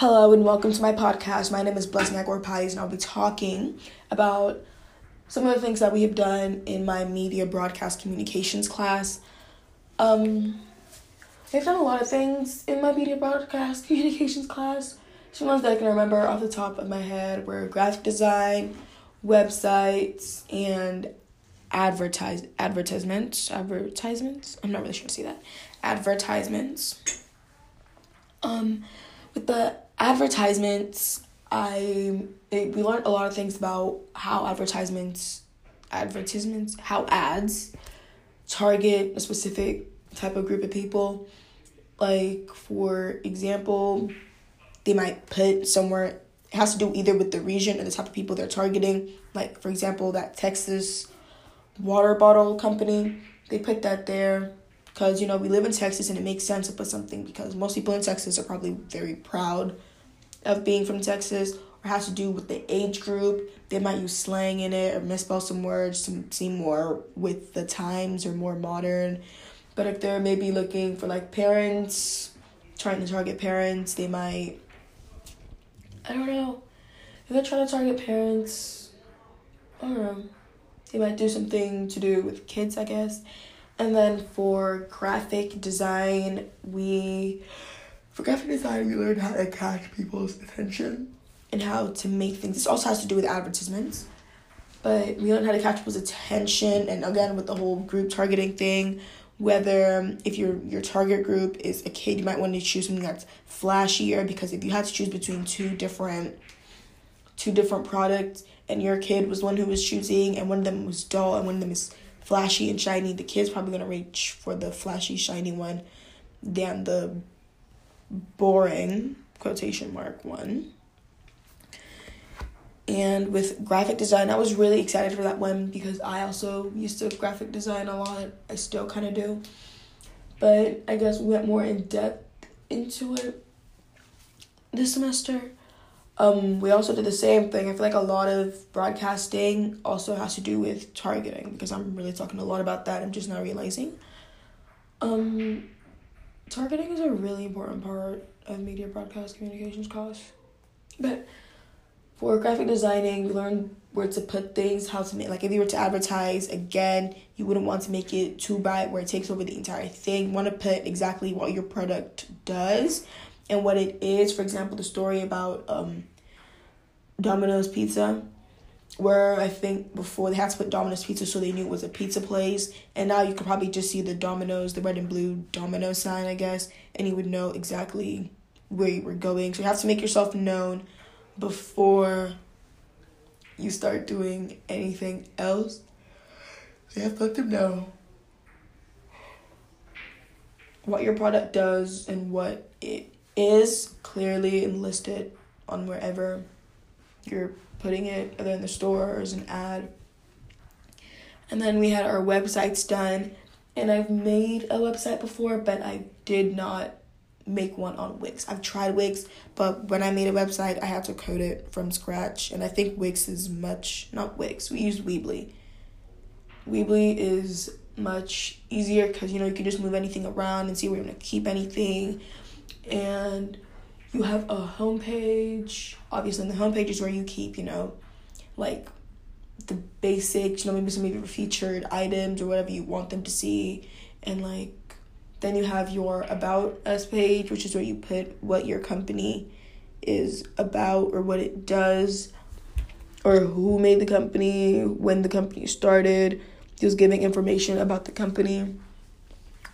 Hello and welcome to my podcast. My name is Blessing Agor Pies, and I'll be talking about some of the things that we have done in my media broadcast communications class. Um, I've done a lot of things in my media broadcast communications class. Some ones that I can remember off the top of my head were graphic design, websites, and advertise advertisements. Advertisements. I'm not really sure to see that. Advertisements. Um, with the advertisements, I it, we learned a lot of things about how advertisements, advertisements, how ads target a specific type of group of people. Like for example, they might put somewhere it has to do either with the region or the type of people they're targeting. Like for example, that Texas water bottle company, they put that there because you know we live in Texas and it makes sense to put something because most people in Texas are probably very proud of being from Texas or has to do with the age group. They might use slang in it or misspell some words to seem more with the times or more modern. But if they're maybe looking for like parents, trying to target parents, they might I don't know. If they're trying to target parents, I don't know. They might do something to do with kids, I guess. And then for graphic design, we for graphic design we learned how to catch people's attention and how to make things. This also has to do with advertisements. But we learned how to catch people's attention and again with the whole group targeting thing, whether um, if your your target group is a kid, you might want to choose something that's flashier because if you had to choose between two different two different products and your kid was one who was choosing and one of them was dull and one of them is flashy and shiny, the kid's probably gonna reach for the flashy, shiny one than the boring quotation mark one. And with graphic design, I was really excited for that one because I also used to graphic design a lot. I still kind of do. But I guess we went more in depth into it this semester. Um, we also did the same thing. I feel like a lot of broadcasting also has to do with targeting because I'm really talking a lot about that. I'm just not realizing. Um, targeting is a really important part of media broadcast communications class. But for graphic designing, we learned where to put things, how to make like if you were to advertise again, you wouldn't want to make it too bright where it takes over the entire thing. You want to put exactly what your product does and what it is. For example, the story about um, Domino's Pizza, where I think before they had to put Domino's Pizza so they knew it was a pizza place, and now you could probably just see the Domino's, the red and blue Domino sign, I guess, and you would know exactly where you were going. So you have to make yourself known before you start doing anything else. You have to let them know what your product does and what it is clearly enlisted on wherever you're putting it, either in the store or as an ad. And then we had our websites done, and I've made a website before, but I did not make one on Wix. I've tried Wix, but when I made a website, I had to code it from scratch, and I think Wix is much not Wix. We use Weebly. Weebly is much easier because you know you can just move anything around and see where you're gonna keep anything, and you have a homepage. Obviously, the homepage is where you keep you know, like the basics. You know, maybe some of your featured items or whatever you want them to see, and like then you have your About Us page, which is where you put what your company is about or what it does, or who made the company, when the company started, just giving information about the company.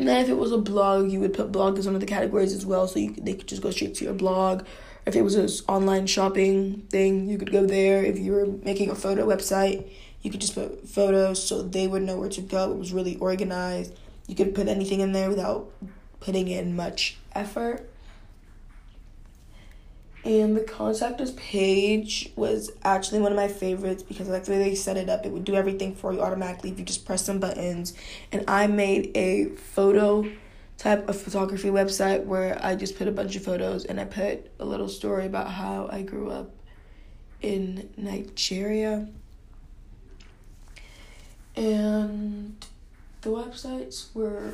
And then if it was a blog, you would put blog as one of the categories as well, so you they could just go straight to your blog. If it was an online shopping thing, you could go there. If you were making a photo website, you could just put photos so they would know where to go. It was really organized you could put anything in there without putting in much effort. And the contact us page was actually one of my favorites because like the way they set it up. It would do everything for you automatically if you just press some buttons. And I made a photo type of photography website where I just put a bunch of photos and I put a little story about how I grew up in Nigeria. And the websites were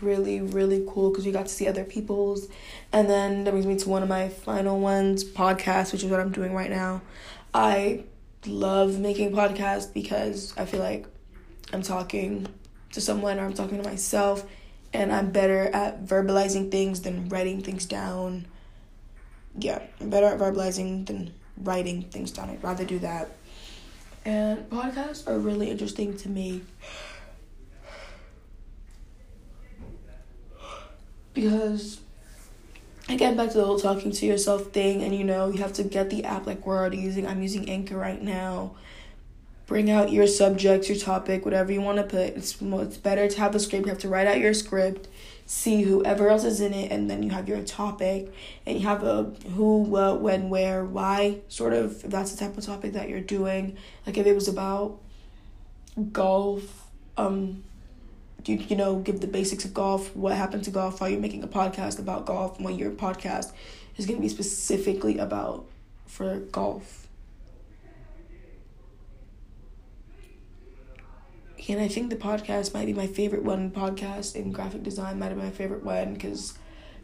really, really cool because you got to see other people's. And then that brings me to one of my final ones, podcast, which is what I'm doing right now. I love making podcasts because I feel like I'm talking to someone or I'm talking to myself and I'm better at verbalizing things than writing things down. Yeah, I'm better at verbalizing than writing things down. I'd rather do that. And podcasts are really interesting to me because again back to the whole talking to yourself thing and you know you have to get the app like we're already using i'm using anchor right now. Bring out your subject your topic whatever you want to put. It's, it's better to have a script. You have to write out your script see whoever else is in it and then you have your topic and you have a who what when where why sort of if that's the type of topic that you're doing. Like if it was about golf um you you know give the basics of golf what happened to golf while you're making a podcast about golf when your podcast is going to be specifically about for golf. And i think the podcast might be my favorite one. Podcast and graphic design might be my favorite one because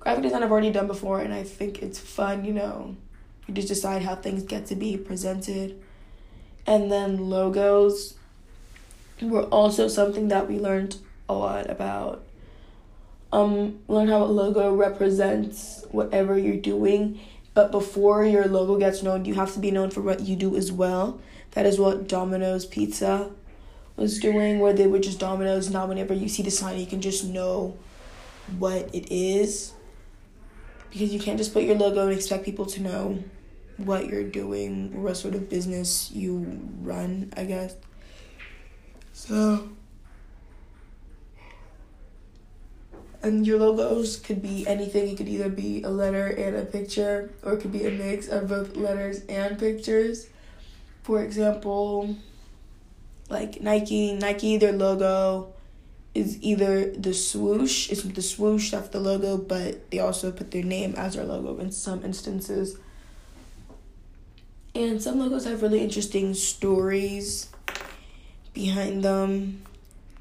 graphic design i've already done before and i think it's fun you know. You just decide how things get to be presented. And then logos were also something that we learned a lot about um learn how a logo represents whatever you're doing. But before your logo gets known you have to be known for what you do as well. That is what domino's pizza was doing where they were just domino's now whenever you see the sign you can just know what it is. Because you can't just put your logo and expect people to know what you're doing or what sort of business you run i guess. So and your logos could be anything. It could either be a letter and a picture, or it could be a mix of both letters and pictures. For example, like Nike, Nike, their logo is either the swoosh, it's the swoosh, that's the logo, but they also put their name as their logo in some instances. And some logos have really interesting stories behind them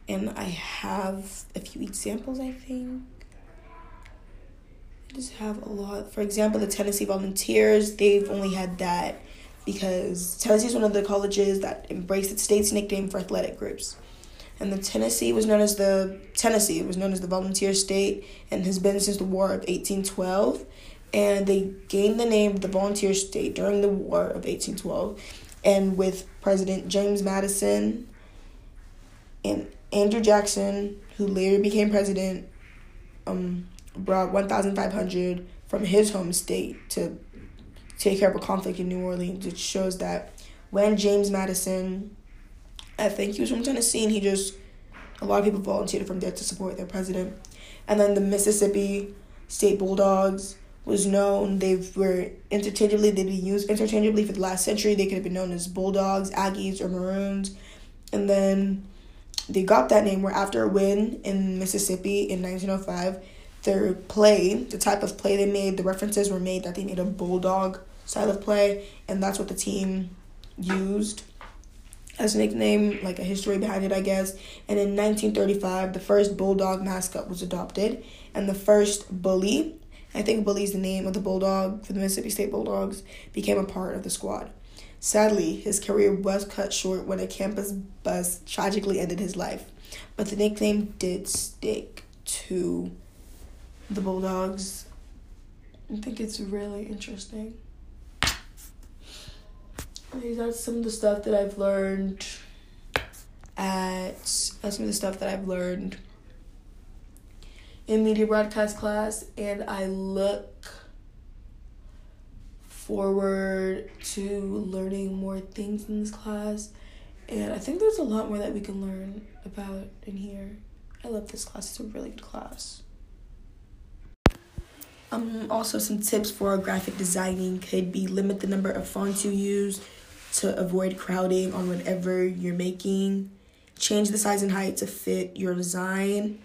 and I have a few examples, I think. I just have a lot. For example, the Tennessee Volunteers, they've only had that because Tennessee is one of the colleges that embraced its state's nickname for athletic groups. And the Tennessee was known as the Tennessee was known as the volunteer state and has been since the War of 1812. And they gained the name the volunteer state during the War of 1812. And with President James Madison and Andrew Jackson, who later became president, um, brought 1,500 from his home state to take care of a conflict in New Orleans. It shows that when James Madison, I think he was from Tennessee, and he just, a lot of people volunteered from there to support their president. And then the Mississippi State Bulldogs was known, they were interchangeably, they'd be used interchangeably for the last century. They could have been known as Bulldogs, Aggies, or Maroons. And then they got that name where after a win in Mississippi in 1905, their play, the type of play they made, the references were made that they made a bulldog style of play, and that's what the team used as a nickname, like a history behind it, I guess. And in 1935, the first bulldog mascot was adopted, and the first bully, I think bully is the name of the bulldog for the Mississippi State Bulldogs, became a part of the squad. Sadly, his career was cut short when a campus bus tragically ended his life, but the nickname did stick to the Bulldogs. I think it's really interesting. That's some of the stuff that I've learned at that's some of the stuff that I've learned in media broadcast class and I look forward to learning more things in this class. And I think there's a lot more that we can learn about in here. I love this class, it's a really good class. Um, also, some tips for graphic designing could be limit the number of fonts you use to avoid crowding on whatever you're making. Change the size and height to fit your design.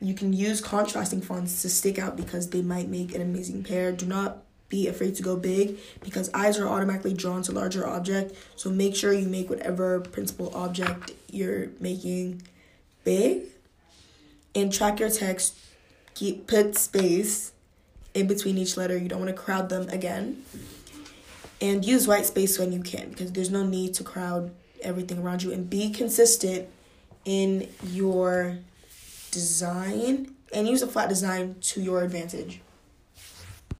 You can use contrasting fonts to stick out because they might make an amazing pair. Do not be afraid to go big because eyes are automatically drawn to larger object. So make sure you make whatever principal object you're making big. and track your text. Keep put space in between each letter. You don't want to crowd them again. And use white space when you can because there's no need to crowd everything around you and be consistent in your design and use a flat design to your advantage.